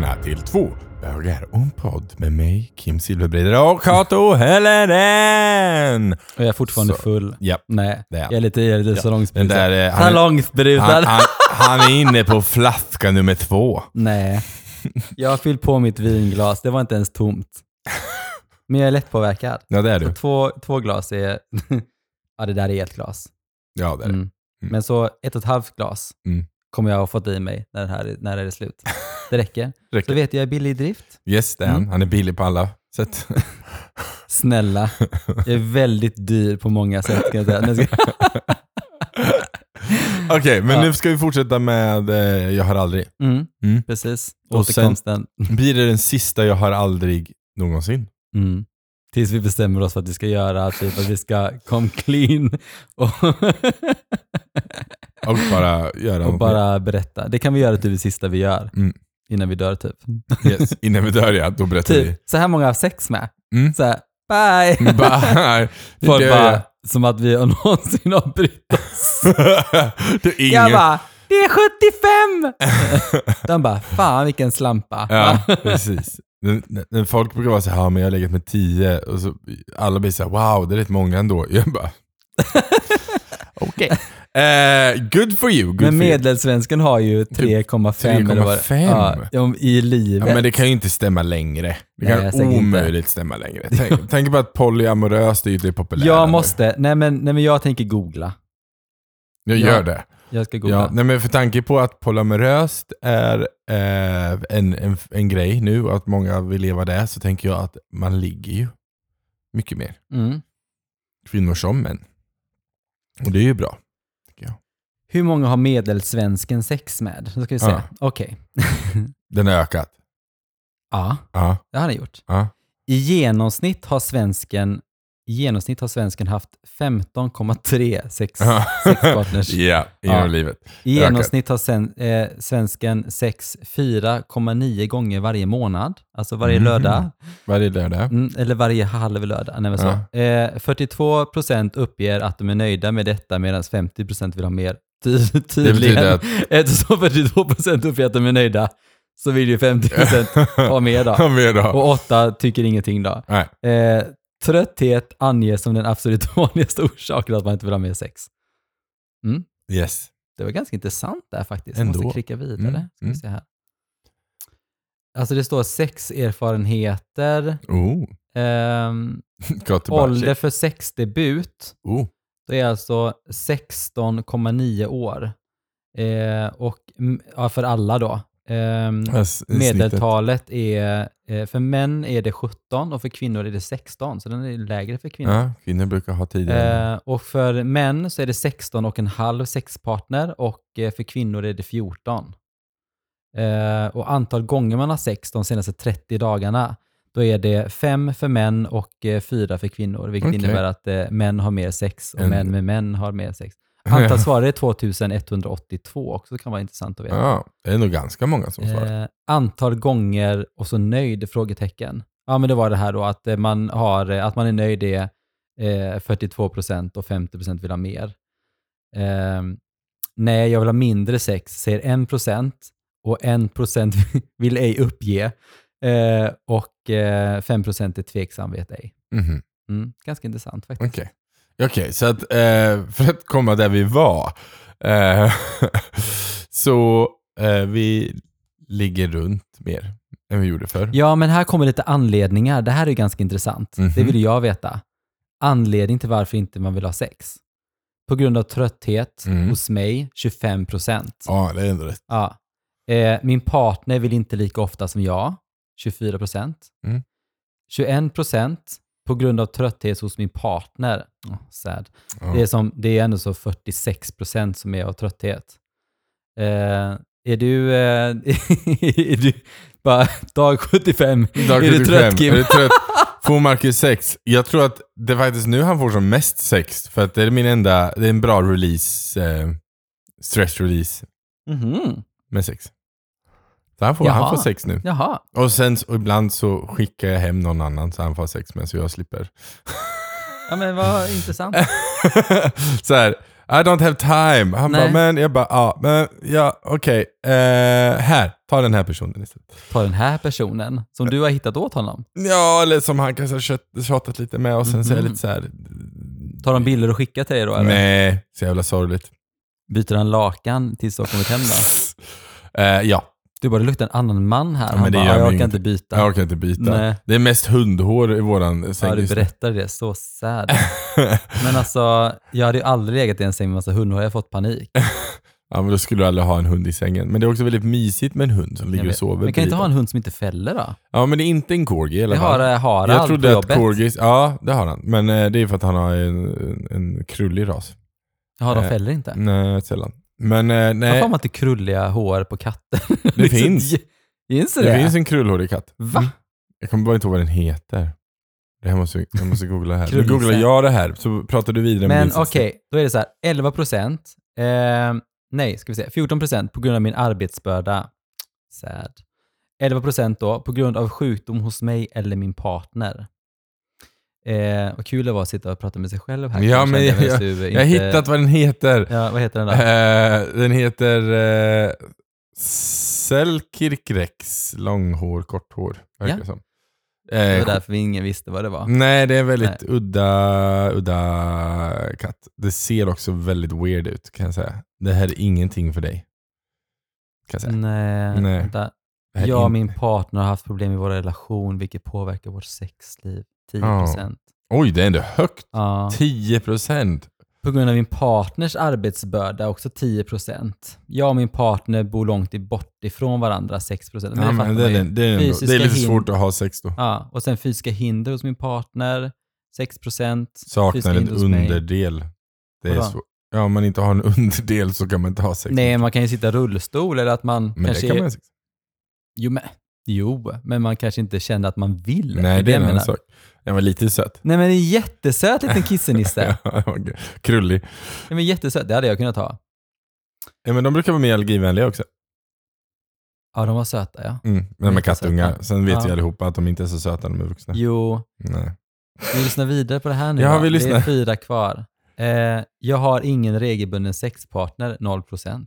välkomna till två bögar och en podd med mig, Kim Silverbreider och Kato! Och jag är fortfarande Så, full. Ja, Nej, det är jag är lite, jag är lite Den salongsberusad. där, eh, han, är, Salongsberusad. han, han, han är inne på flaska nummer två. Nej. Jag har fyllt på mitt vinglas, det var inte ens tomt. Men jag är lättpåverkad. Ja, det är Så du. två, två glas är... ja, det där är ett glas. Ja, det är du. Mm. Men så ett och ett halvt glas Mm. kommer jag ha fått i mig när det här är, när det är slut. Det räcker. Räcker. Så vet jag, jag är billig i drift. Yes, det är han. Mm. Han är billig på alla sätt. Snälla. Jag är väldigt dyr på många sätt kan jag säga. Okej, men Ja. nu ska vi fortsätta med eh, Jag har aldrig. Mm, Mm. precis. Och sen- Återkomsten. Blir det den sista Jag har aldrig någonsin? Mm. Tills vi bestämmer oss för att vi ska göra, typ att vi ska come clean och, Och bara göra och bara berätta. Det kan vi göra typ det sista vi gör. Mm. Innan vi dör typ. Yes. Innan vi dör ja, då berättar vi. Typ, så här många har sex med. Mm. Så här, bye! Nu Folk bara, som att vi har någonsin har brytt oss. det är Jag bara, det är 75! De bara, fan vilken slampa. Ja, precis. När, folk brukar vara så här, men jag har legat med tio, och så alla blir så här, wow, det är rätt många ändå. Jag bara, okej. Eh, good for you, good Men medelsvensken har ju 3,5 eller vad det- 3,5? ja, i livet. Ja, men det kan ju inte stämma längre. Det Nej, kan inte. omöjligt stämma längre. Tänk, tänk på att polyamoröst är ju det populära jag nu. måste, nej men, nej men jag tänker googla. Jag Ja. gör det. Jag ska googla. Ja, nej men för tanke på att polyamoröst är eh, en, en, en grej nu och att många vill leva det, så tänker jag att man ligger ju mycket mer. Mm. Kvinnor som män. Och det är ju bra. Hur många har medelsvensken sex med? Då ska vi se. Ja. Okej. Den har ökat. Ja, Ja, det har ni gjort. ja. I genomsnitt har svensken, i genomsnitt har svensken haft 15,3 sex, Ja. sexpartners. Ja, genom Ja. livet. I genomsnitt har sen, eh, svensken sex 4,9 gånger varje månad. Alltså varje Mhm. lördag. Varje lördag. Mm, eller varje halv lördag. Nej, men så. Eh, 42% uppger att de är nöjda med detta medan 50% vill ha mer. Ty tydligen. att... Eftersom 42% uppger att de är nöjda så vill ju 50% ha mer då. Mer då. Och 8 tycker ingenting då. Eh, trötthet anges som den absolut vanligaste orsaken att man inte vill ha mer sex. Yes. Det var ganska intressant där faktiskt. Jag Ändå. måste klicka vidare. Mm, Ska vi mm. se här. Alltså det står sexerfarenheter, Oh. bara, ålder för sexdebut. Oh. Det är alltså 16,9 år. Eh, och ja, för alla då. Snittet. medeltalet är, eh, för män är det 17 och för kvinnor är det 16, så den är lägre för kvinnor. Ja, kvinnor brukar ha tidigare. Eh, och för män så är det 16 och en halv sexpartner och eh, för kvinnor är det 14. Eh, och antal gånger man har sex de senaste 30 dagarna, då är det fem för män och eh, fyra för kvinnor, vilket Okej. innebär att eh, män har mer sex och En- män med män har mer sex. Antal svarare är 2182 också, det kan vara intressant att veta. Ja, det är nog ganska många som svarar. Eh, antal gånger och så nöjd? Frågetecken. Ja, men det var det här då att eh, man, har, att man är nöjd är eh, 42% och 50% vill ha mer. Eh, nej, jag vill ha mindre sex, säger 1% och 1% vill ej uppge. Eh, och eh, 5% är tveksam, vet ej. Mhm. Mm, ganska intressant faktiskt. Okej, Okej, så att eh, för att komma där vi var, eh, så eh, vi ligger runt mer än vi gjorde förr. Ja, men här kommer lite anledningar. Det här är ganska intressant. Mhm. Det vill jag veta. Anledning till varför inte man vill ha sex. På grund av trötthet Mm. hos mig, 25 procent. Ja, det är ändå rätt. Ja. Eh, min partner vill inte lika ofta som jag, 24 procent. Mm. 21 procent på grund av trötthet hos min partner. Oh, sad. Ja. Det, är som, det är ändå så 46 procent som är av trötthet. Eh, är du, eh, är du bara dag 75, Dag är du 75, trött Kim? Är du trött? Får Marcus sex? Jag tror att det är faktiskt nu han får som mest sex, för att det är min enda, det är en bra release, eh, stress release Mhm. med sex. Så han får, han får sex nu. Jaha. Och sen och ibland så skickar jag hem någon annan så han får sex med så jag slipper. Ja men vad intressant. så här, I don't have time. Han Nej. bara, men jag bara, ja, men ja, okej. Eh, här, ta den här personen istället. Ta den här personen som du har hittat åt honom. Ja, eller som han kanske har kött- tjatat lite med och sen så är jag lite så här. Tar de bilder och skickar till dig då eller? Nej, så jävla sorgligt. Byter han lakan tills du har kommit hem då? Eh, ja, Du bara, det luktar en annan man här. Ja, han det bara, gör "Ja, jag mig orkar inte. byta. jag orkar inte byta. Nej. Det är mest hundhår i våran säng Ja, du berättade det. Så sad. Men alltså, jag hade ju aldrig legat i en säng med massa hundar. Jag har fått panik. Ja, men då skulle du aldrig ha en hund i sängen. Men det är också väldigt mysigt med en hund som ligger Jag och vet. sover. Men kan inte ha en hund som inte fäller då? Ja, men det är inte en corgi i alla Det fall. har eh, Harald jag på trodde att jobbet. corgis, ja det har han. Men eh, det är för att han har en, en, en krullig ras. Ja, de Eh, fäller inte. Nej, sällan. Men eh, Varför nej, har man inte krulliga hår på katter? det finns. Finns det Det finns en krullhårig katt. Va? Mm. Jag kommer bara inte ihåg vad den heter. Det här måste, jag måste googla här. Nu googlar jag det här, så pratar du vidare Men okej, syster. då är det så här. 11 procent. Eh, nej, ska vi se. 14 procent på grund av min arbetsbörda. Sad. 11 procent då på grund av sjukdom hos mig eller min partner. Eh, vad kul det var att sitta och prata med sig själv här. Ja, men jag- medan du Jag har inte- hittat vad den heter. Ja, vad heter den då? Eh, den heter eh, Selkirkrex, långhår, korthår. Ja. det som. Det Eh, var därför vi ingen visste vad det var. Nej, det är en väldigt udda, udda katt. Det ser också väldigt weird ut kan jag säga. Det här är ingenting för dig. Kan jag säga. Nej, Nej. Det Jag och in- min partner har haft problem i vår relation vilket påverkar vårt sexliv. 10 procent. Oj, det är ändå högt. Ja. 10 procent. På grund av min partners arbetsbörda också 10 procent. Jag och min partner bor långt bort ifrån varandra 6 procent. Ja, men det, är- det, är ändå- det är lite svårt att ha sex då. Ja, och sen fysiska hinder hos min partner 6 procent. Saknar en underdel. Det är. Ja, om man inte har en underdel så kan man inte ha sex. Nej, man kan ju sitta i rullstol eller att man men kanske... det kan man sex. jo, men, jo, men man kanske inte känner att man vill. Nej, det är en annan sak. Den var lite söt. Nej, men det är jättesöt liten kissenisse. Krullig. Nej, men jättesöt, det hade jag kunnat ha. Ja, men de brukar vara mer allergivänliga också. Ja, de var söta ja. Mm. Men med Lite kattungar. Sen vet Ja. vi allihopa att de inte är så söta när de är vuxna. Jo, Nej. vi lyssnar vidare på det här nu Ja, vi Det lyssnar. är fyra kvar. Eh, jag har ingen regelbunden sexpartner, 0%.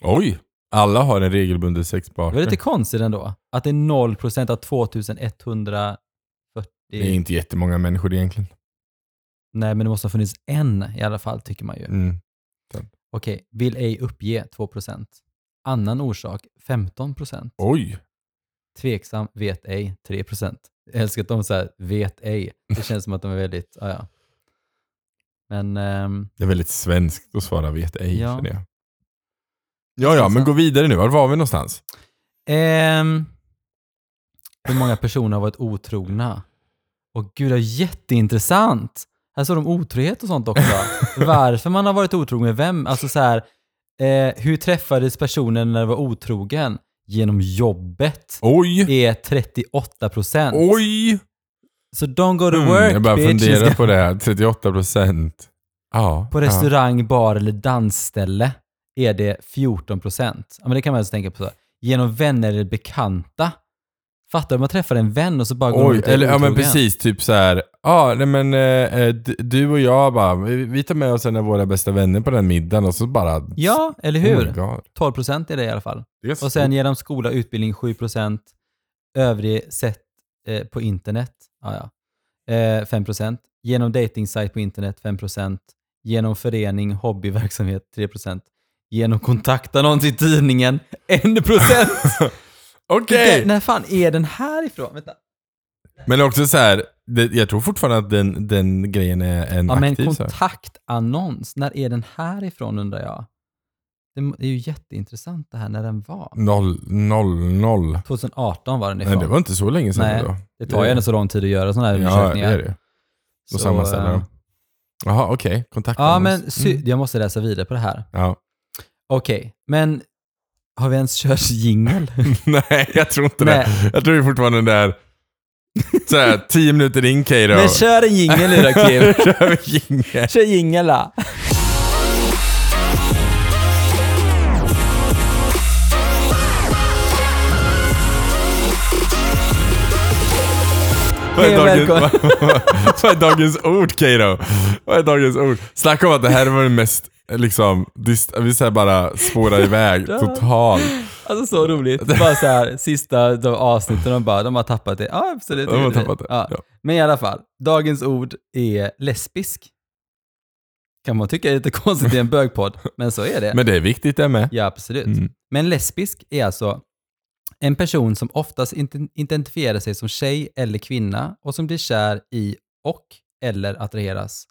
Oj! Alla har en regelbunden Det sexpartner. var lite konstigt ändå. Att det är 0% av 2140. Det är inte jättemånga människor egentligen. Nej, men det måste ha funnits en i alla fall, tycker man ju. Mm. Okej, vill ej uppge 2%. Annan orsak 15%. Oj! Tveksam, vet ej 3%. Jag älskar att de säger vet ej. Det känns som att de är väldigt, ja ja. Men ehm, Det är väldigt svenskt att svara vet ej, Ja. känner jag. Ja, ja, men gå vidare nu. Var var vi någonstans? ehm, hur många personer har varit otrogna? Och gud, det är jätteintressant. Här står de otrohet och sånt också. Varför man har varit otrogen med vem? Alltså så här, eh, hur träffades personen när det var otrogen? Genom jobbet. Oj! Är 38 procent. Oj! Så don't go to Mm, work jag bara bitch. funderar på det här. 38 procent. Ja. På restaurang, bar eller dansställe är det 14 procent. Ja, men det kan man alltså tänka på. Så. Genom vänner eller bekanta. Fattar du? Man träffar en vän och så bara går Oj, ut eller ja men precis. Typ så här. Ja, nej men eh, eh, du och jag bara, vi, vi tar med oss en av våra bästa vänner på den middagen och så bara... Ja, eller Oh hur? God. 12 procent är det i alla fall. Och sen genom skola utbildning 7 procent. Övrig sätt eh, på internet, ja, ja. Eh, 5 procent. Genom dating-sajt på internet 5 procent. Genom förening, hobbyverksamhet 3 procent. Genom kontaktannons i tidningen 1 procent. Okej! När fan är den här ifrån? Vänta. Men också så här, det, jag tror fortfarande att den, den grejen är en Ja, men aktiv sak. kontaktannons, när är den här ifrån undrar jag? Det är ju jätteintressant det här när den var. Noll, noll, noll. 2018 var den ifrån. Nej, det var inte så länge sedan Nej, då. Det tar ju ändå så lång tid att göra sådana här Ja, det undersökningar. är det. Då Så, sammanställer eh, de. Jaha, okej. Kontakt Ja, med men Mm. jag måste läsa vidare på det här. Ja. Okej, men har vi ens kört jingel? Nej, jag tror inte Nej. det. Jag tror vi fortfarande där... Såhär, tio minuter in Kato. men kör en jingel nu då Kim. kör vi jingel. Kör jingel då. Vad är, dagens, välkommen. vad är dagens ord Kato? Vad är dagens ord? Snacka om att det här var det mest, liksom, vi säger bara spåra iväg totalt. Alltså så roligt. Bara så här, sista de avsnitten, de bara, de har tappat det. Ja, absolut. De har tappat det. Ja. Ja. Men i alla fall, dagens ord är lesbisk. Kan man tycka är lite konstigt i en bögpodd, men så är det. Men det är viktigt det med. Ja, absolut. Mm. Men lesbisk är alltså en person som oftast identifierar sig som tjej eller kvinna och som blir kär i och eller attraheras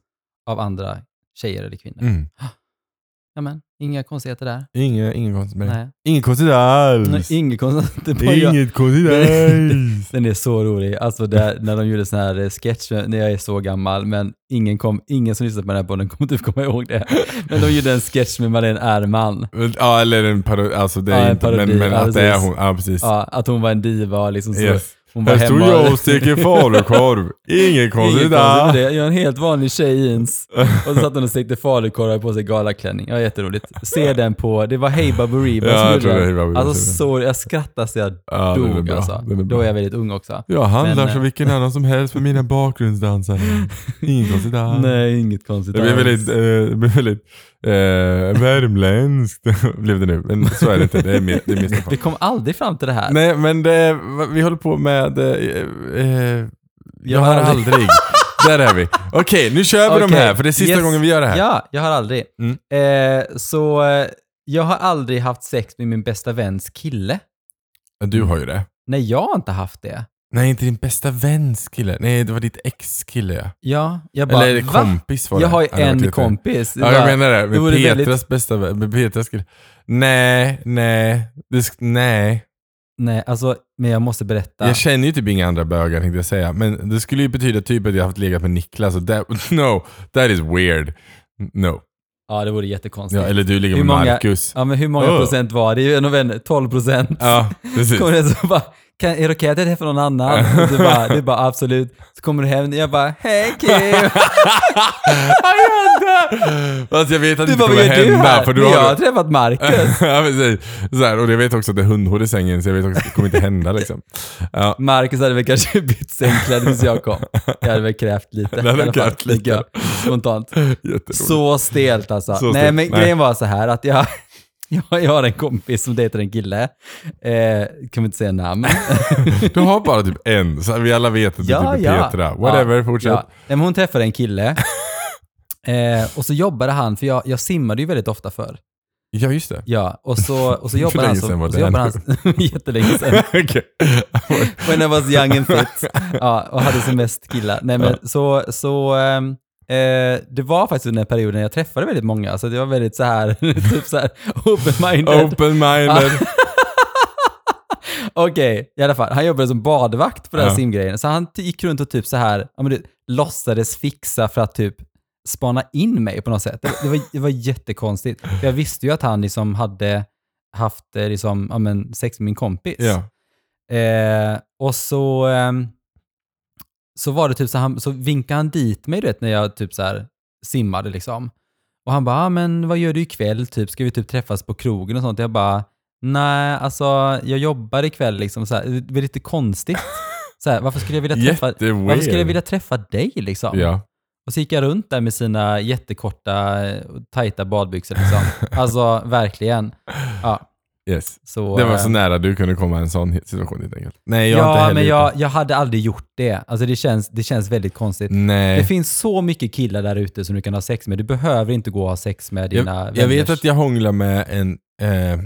av andra tjejer eller kvinnor. Mm. Ja, men, inga konstigheter där. Konstigt med det. Nej. Inget konstigt alls. Nej, inget konstigt. Inget konstigt alls. Den är så rolig. Alltså där, när de gjorde sån här eh, sketch när jag är så gammal, men ingen, kom, ingen som lyssnade på den här podden kommer typ komma ihåg det. Men de gjorde en sketch med Malin Ärman. Ja, eller en parodi. Alltså det är Ja, inte, parodi, men, men ja, att det är hon. Ja, precis. Ja, att hon var en diva liksom så. Yes. Hon var Här står hemma. jag och steker falukorv. Inget Inget konstigt det. Jag är en helt vanlig tjej i jeans. Och så satt hon och stekte falukorv och hade på sig galaklänning. Ja, jätteroligt. Se den på, det var Hey Baberiba Ja, jag tror det är Baberiba Alltså så, jag skrattade så jag Ja, dog bra. alltså. Är Då bra. var jag väldigt ung också. Jag handlar Men, som eh, vilken annan som helst för mina bakgrundsdansare. Inget konstigt alls. Nej, inget konstigt blev alls. väldigt, eh, blev väldigt eh, värmländskt blev det nu. Men så är det inte. Det är mer, det är mer Stockholm. Vi kom aldrig fram till det här. Nej, men det, vi håller på med... Eh, eh, jag har aldrig. aldrig. Där är vi. Okej, nu kör vi de Okej, här, för det är sista yes. gången vi gör det här. Ja, jag har aldrig. Mm. Eh, så eh, jag har aldrig haft sex med min bästa väns kille. Du har ju det. Nej, jag har inte haft det. Nej, inte din bästa väns kille. Nej, det var ditt ex-kille ja. Ja, jag bara, Eller va? kompis var det. Jag har ju Ja, det en lite- kompis. Ja, jag menar det. det Med vore Petras väldigt- bästa vän. Med Petras kille. Nej, nej. Det nej. Nej, alltså, men jag måste berätta. Jag känner ju typ inga andra bögar tänkte jag säga. Men det skulle ju betyda typ att jag haft legat med Niklas och that, no, that is weird. No. Ja, det vore jättekonstigt. Ja, eller du ligger med många- Marcus. Ja, men hur många Oh. procent var det? Det är vän, 12 procent. Ja, precis. Kommer det så bara, kan, är det okej att jag träffar någon annan? Och du bara, du bara absolut. Så kommer du hem och jag bara, hej Kim! Fast jag vet att det Du inte kommer du hända. här? För du Men jag har har... träffat Marcus. ja, precis. Så här, och jag vet också att det är hundhår i sängen, så jag vet också att det kommer inte hända liksom. Ja. Marcus hade väl kanske bytt sängkläder tills jag kom. Jag hade väl krävt lite. Det hade krävt lite. Spontant. Så stelt alltså. Så Nej stelt. men Nej. grejen var så här att jag, jag, jag har en kompis som dejtar en kille. Eh, kan vi inte säga namn? Du har bara typ en, så vi alla vet att det Ja, typ är ja. Petra. Whatever, Ja, fortsätt. Ja. Men hon träffade en kille. eh, och så jobbade han, för jag, jag simmade ju väldigt ofta förr. Ja, just det. Ja, och så, och så jobbade han som... och så jobbade han, jättelänge sedan. Okej. When I was young and fit. Ja, och hade som mest killar. Nej men så, så ehm, eh, det var faktiskt under den perioden jag träffade väldigt många, så det var väldigt så här, typ så här open-minded. Open-minded. Okej, i alla fall. Han jobbade som badvakt på den här Ja. simgrejen. Så han gick runt och typ så här, ja, men du, låtsades fixa för att typ spana in mig på något sätt. Det, det, var, det var jättekonstigt. För jag visste ju att han liksom hade haft eh, liksom, ja, men, sex med min kompis. Ja. Eh, och så, ehm, så var det typ så han, så vinkade han dit mig du vet när jag typ så här simmade liksom. Och han bara, ah, men vad gör du ikväll typ? Ska vi typ träffas på krogen och sånt? Jag bara, nej alltså jag jobbar ikväll liksom. Så här, det är lite konstigt. Så här, varför skulle jag vilja träffa, Jätteweird. varför skulle jag vilja träffa dig liksom? Ja. Och så gick jag runt där med sina jättekorta, tajta badbyxor liksom. Alltså verkligen. Ja, Yes. så, Det var eh, så nära du kunde komma en sån situation helt enkelt. Nej, jag ja, men jag, jag hade aldrig gjort det. Alltså det känns, det känns väldigt konstigt. det. Nej. Det finns så mycket killar där ute som du kan ha sex med. Du behöver inte gå och ha sex med dina jag, jag vet vänners- att jag hånglar med en... Eh,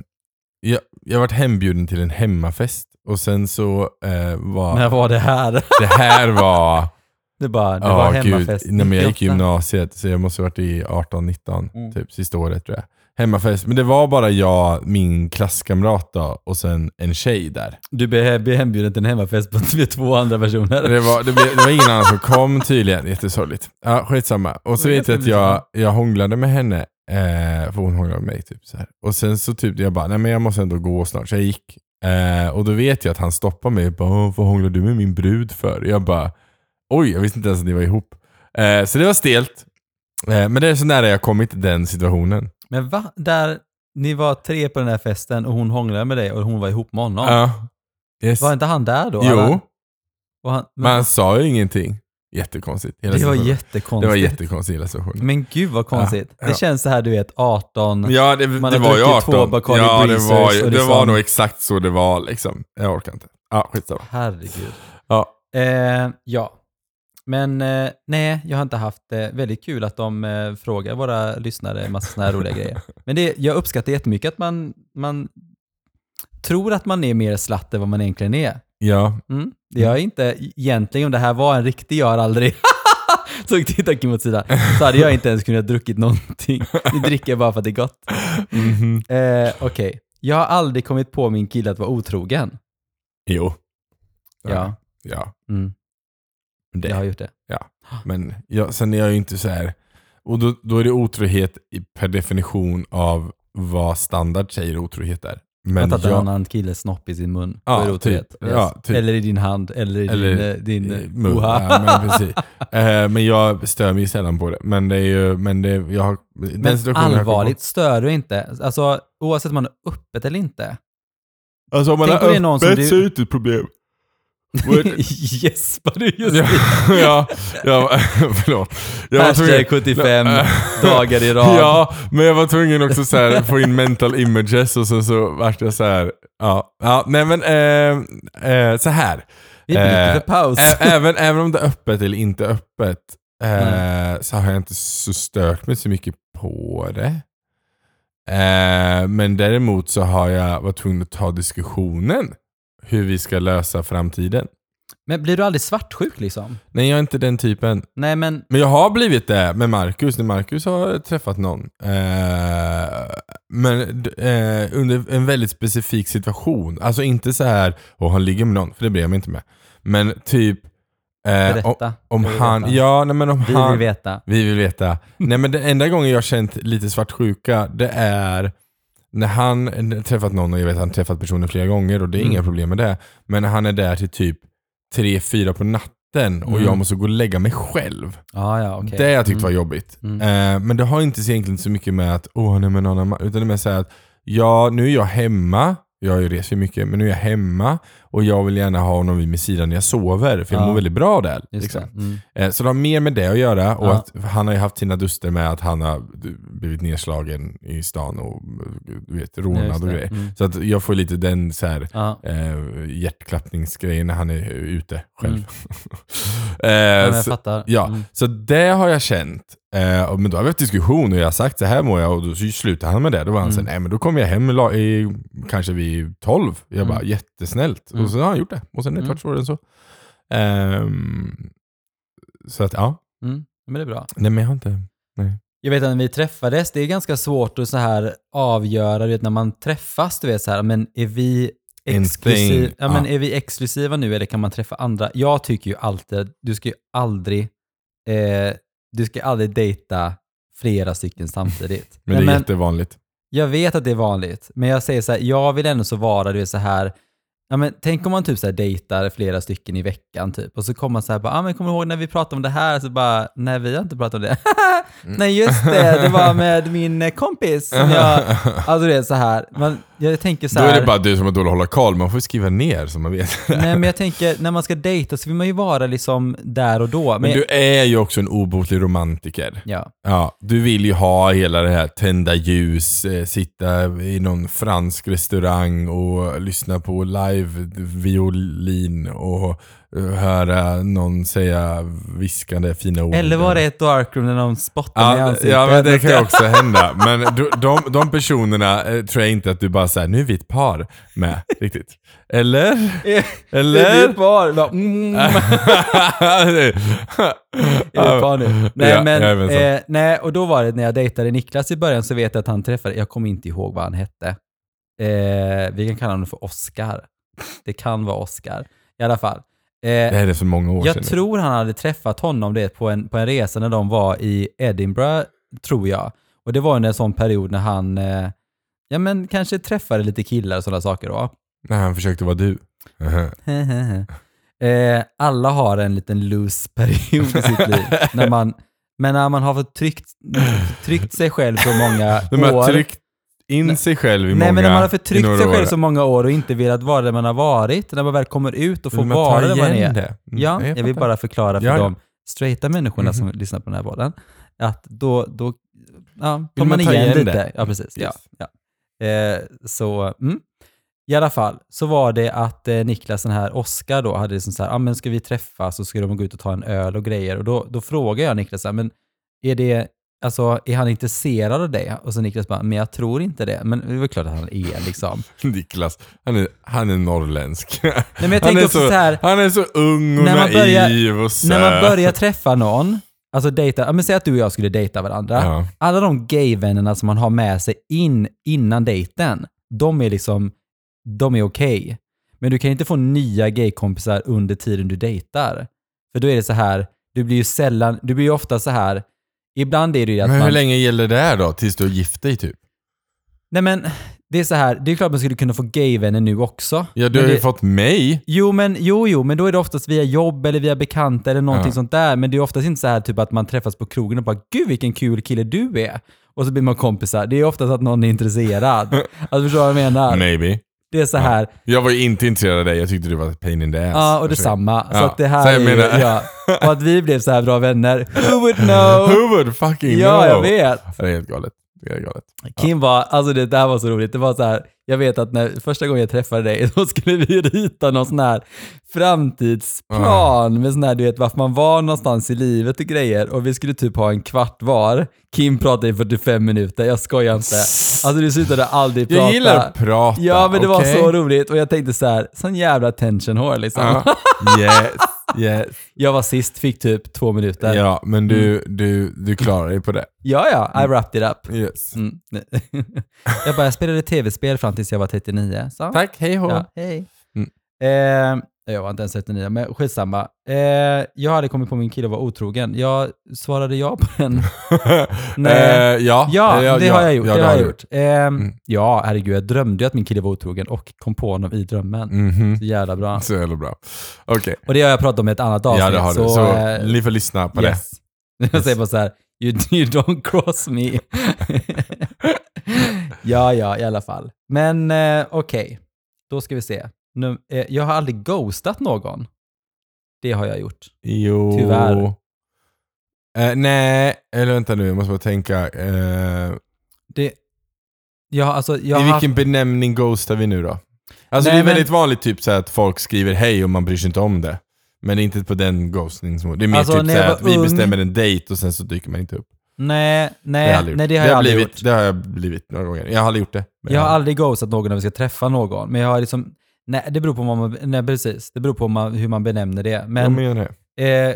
jag, jag varit hembjuden till en hemmafest och sen så eh, var... När var det här? Det här var... Det, bara, det Ja, var gud. hemmafest. Nej, men jag gick i 98. gymnasiet så jag måste ha varit i 18-19, Mm. typ sista året tror jag. Hemmafest. Men det var bara jag, min klasskamrat då, och sen en tjej där. Du blev blev hembjuden till en hemmafest på med två andra personer. Det var, det, blev, det var ingen annan som kom tydligen. Jättesorgligt. Ja, skitsamma. Och så vet jag att jag, jag hånglade med henne. Eh, för hon hånglade med mig. Typ, så här. Och sen så typ, jag bara, nej men jag måste ändå gå snart. Så jag gick. Eh, och då vet jag att han stoppar mig och bara, "Åh, vad hånglar du med min brud för? Jag bara, oj, jag visste inte ens att ni var ihop. Eh, så det var stelt. Eh, men det är så nära jag kommit den situationen. Men va? Där ni var tre på den här festen och hon hånglade med dig och hon var ihop med honom. Ja. Yes. Var inte han där då? Jo, Eller? Och han, men han sa ju ingenting. jättekonstigt. Det var jättekonstigt. det var jättekonstigt hela situationen. Men gud vad konstigt. Ja, ja. Det känns så här, du vet, 18. Ja, det, Man det har var ju druckit två 18. Bacardi Ja, det var, ju- det liksom- var nog exakt så det var liksom. Jag orkar inte. Ja, skitsamma. Herregud. Ja. Eh, ja. Men eh, nej, jag har inte haft det. Väldigt kul att de eh, frågar våra lyssnare en massa såna här roliga grejer. Men det, jag uppskattar jättemycket att man, man tror att man är mer slatt än vad man egentligen är. Ja, Mm. Jag är inte, egentligen om det här var en riktig jag har aldrig så tittar Kim åt sidan, så hade jag inte ens kunnat druckit någonting. Nu dricker jag bara för att det är gott. Mhm. Eh, Okej, jag har aldrig kommit på min kille att vara otrogen. jo. Ja, Ja, mm, det. jag har gjort det. Men jag, sen är jag ju inte så här. Och då, då är det otrohet per definition av vad standard säger otrohet är. Men att ha en jag, annan killes snopp i sin mun. Ja, typ. Ja, typ. Eller i din hand, eller i Eller din, eh, din i eh, mun. Ja, men, precis. Eh, men jag stör mig sällan på det. Men det är ju, men det, jag har, den Men jag allvarligt, stör du inte? Alltså oavsett om man är öppet eller inte. Alltså om man Tänk är öppet du- så är det inte ett problem. Gäspar du just ja, ja, ja, förlåt. Jag var tvungen- Hashtag 75 dagar i rad. Ja, men jag var tvungen också så här, få in mental images och så, så vart jag så här. Ja, ja nej men eh, eh, så här. Vi bryter Eh, paus. Även, även om det är öppet eller inte öppet eh, Mm. så har jag inte så stört mig så mycket på det. Eh, men däremot så har jag varit tvungen att ta diskussionen hur vi ska lösa framtiden. Men blir du aldrig svartsjuk liksom? Nej, jag är inte den typen. Nej men, Men jag har blivit det med Marcus, när Marcus har träffat någon. Eh, men eh, under en väldigt specifik situation. Alltså inte så här, och han ligger med någon, för det bryr jag mig inte med. Men typ... Eh, om, om han... veta. Ja, nej, men om Vi han... vill veta. Vi vill veta. Nej men den enda gången jag har känt lite svartsjuka, det är när han träffat någon, och jag vet att han träffat personer flera gånger och det är Mm. inga problem med det. Men när han är där till typ 3-4 på natten och Mm. jag måste gå och lägga mig själv. Ah, ja, okej. Det jag tyckt Mm. var jobbigt. Eh, men det har inte egentligen så mycket med att åh han är med någon annan, utan det är mer att ja, nu är jag hemma, jag rest ju mycket, men nu är jag hemma och jag vill gärna ha honom vid min sida när jag sover, för jag Ja. mår väldigt bra där. Liksom. Mm. Eh, Så det har mer med det att göra och Ja. att han har ju haft sina duster med att han har blivit nedslagen i stan och du vet, just och grejer. Mm. Så att jag får lite den så här, Ja. eh, hjärtklappningsgrejen när han är ute själv. Mm. eh, så, ja, Mm. så det har jag känt. Eh, men då har vi haft diskussion och jag har sagt så här mår jag och då så slutar han med det. Då var han Mm. så nej men då kommer jag hem i, kanske vid 12. Jag Mm. bara, jättesnällt. Mm. Och så har han gjort det. Och sen är det Mm. klart svårare än så. Ehm, så att ja, Mm. Men det är bra. nej men jag har inte... Jag vet att när vi träffades, det är ganska svårt att så här avgöra, du vet när man träffas, du vet så här, men är vi En exklusiv, thing, ja, men ja. är vi exklusiva nu eller kan man träffa andra? Jag tycker ju alltid, du ska ju aldrig, eh, du ska aldrig dejta flera stycken samtidigt. Men Nej, det är jättevanligt. Jag vet att det är vanligt, men jag säger så här, jag vill ändå så vara, du vet så här, ja men tänk om man typ så här dejtar flera stycken i veckan typ, och så kommer man så här bara, ah, men kommer du ihåg när vi pratade om det här? Så bara, nej vi har inte pratat om det. nej just det, det var med min kompis som jag, alltså det är så här, man, jag tänker så Då här, är det bara du som har dåligt att hålla koll, man får skriva ner så man vet. nej men jag tänker, när man ska dejta så vill man ju vara liksom där och då. Men, Men du är ju också en obotlig romantiker. ja, Ja, du vill ju ha hela det här tända ljus, eh, sitta i någon fransk restaurang och lyssna på live-violin och eh, höra någon säga viskande fina ord. eller var det ett darkroom när de spottar mig i Ja, ansiktet? ja, men det kan ju också hända. Men de, de, personerna eh, tror jag inte att du bara säger nu är vi ett par med, riktigt. Eller? Är Eller? vi ett par? Bara, mm. Är det ett par nu? Nej, Ja, men, eh, nej, och då var det när jag dejtade Niklas i början så vet jag att han träffade, jag kommer inte ihåg vad han hette. Eh, vi kan kalla honom för Oscar. Det kan vara Oscar. I alla fall. Eh, Det här är så många år jag sedan. nu. tror han hade träffat honom det, på, en, på en resa när de var i Edinburgh, tror jag. Och det var under en sån period när han, eh, ja men kanske träffade lite killar och sådana saker då. När han försökte vara du. eh, alla har en liten loose period i sitt liv. när man, men när man har fått tryckt, tryckt sig själv så många år. tryckt in sig själv i Nej många men när man har förtryckt sig själv år. så många år och inte velat vara där man har varit, när man väl kommer ut och får vara där man är. det? Mm, Ja, jag, vill bara förklara för Ja, ja. dem straighta människorna Mhm. som lyssnar på den här podden, att då, då ja, tar man man igen, igen lite. det? Ja, precis. Ja, Yes. ja. Eh, så, mm. I alla fall, så var det att eh, Niklas, den här Oskar då, hade liksom så här, ah, men ska vi träffas och ska de gå ut och ta en öl och grejer? Och då, då frågar jag Niklas, så här, men är det, alltså är han intresserad av det? Och så Niklas bara, men jag tror inte det. Men det är väl klart att han är liksom. Niklas, han är, han är norrländsk. Nej, men jag han, är också så, så här, han är så ung och När man naiv börjar- och söt. när man börjar träffa någon, alltså dejta, men säg att du och jag skulle dejta varandra. Ja. Alla de gayvännerna som man har med sig in innan dejten, de är liksom, de är okej. Men du kan inte få nya gaykompisar under tiden du dejtar. För då är det så här, du blir ju sällan, du blir ju ofta så här, ibland är det ju att Men hur man... länge gäller det här då? Tills du har gift dig typ? Nej men, det är så här, det är klart man skulle kunna få gayvänner nu också. Ja, du har ju det, fått mig. Jo, men, jo, jo, men då är det oftast via jobb eller via bekanta eller någonting Ja. sånt där. Men det är oftast inte så här typ att man träffas på krogen och bara “Gud vilken kul kille du är” och så blir man kompisar. Det är oftast att någon är intresserad. Alltså förstår du vad jag menar? Maybe. Det är så här, Jag var ju inte intresserad av dig, jag tyckte du var pain in the ass. ja och detsamma. Så Ja, att det här så är menar- ja. Och att vi blev så här bra vänner. Who would know? Who would fucking Ja, know? jag vet. Det är helt galet. Det är galet. Kim var, alltså det där var så roligt. Det var så här, jag vet att när första gången jag träffade dig, då skulle vi rita någon sån här framtidsplan med sån här, du vet, varför man var någonstans i livet och grejer. Och vi skulle typ ha en kvart var. Kim pratade i 45 minuter, jag skojar inte. Alltså du slutade aldrig prata. Jag gillar att prata. Ja, men det okej? var så roligt. Och jag tänkte så här, sån jävla attention whore liksom. Ja. Yes, yes. Jag var sist, fick typ två minuter. Ja, Ja, men du, du, du klarar dig på det. ja, I wrapped it up. Yes. Mm. jag bara, jag spelade tv-spel fram tills jag var 39. Så. Tack, hej hå. Ja, hej. Mm. Eh, jag var inte ens 39, men skitsamma. Eh, jag hade kommit på min kille var otrogen. Jag svarade ja på den. Nej. Eh, ja, Ja, Eh, det har jag gjort. Ja, det har jag du gjort. Eh, Ja, herregud, jag drömde ju att min kille var otrogen och kom på honom i drömmen. Mhm. Så jävla bra. Så jävla bra. Okej. Och det har jag pratat om i ett annat avsnitt. Ja, det har du. Så, Så, eh, ni får lyssna på yes. Jag säger bara så här, you, you don't cross me. Ja, ja, i alla fall. Men eh, okej, då ska vi se. Nu, eh, jag har aldrig ghostat någon. Det har jag gjort. Jo. Tyvärr. Eh, nej, eller vänta nu, jag måste bara tänka. Eh, Det, jag, alltså, jag I vilken benämning ghostar vi nu då? Alltså Nej, det är men- väldigt vanligt typ så att folk skriver hej och man bryr sig inte om det. Men det är inte på den ghostningsmålet. Det är mer Alltså, typ så att vi ung- bestämmer en dejt och sen så dyker man inte upp. Nej, Det har jag nej, aldrig nej det har jag aldrig blivit, gjort. Det har jag blivit några gånger. Jag har aldrig gjort det. men Jag har aldrig ghostat någon när vi ska träffa någon. Men jag har liksom, nej det beror på vad man, nej precis, det beror på man, hur man benämner det. Jag Men menar det. eh,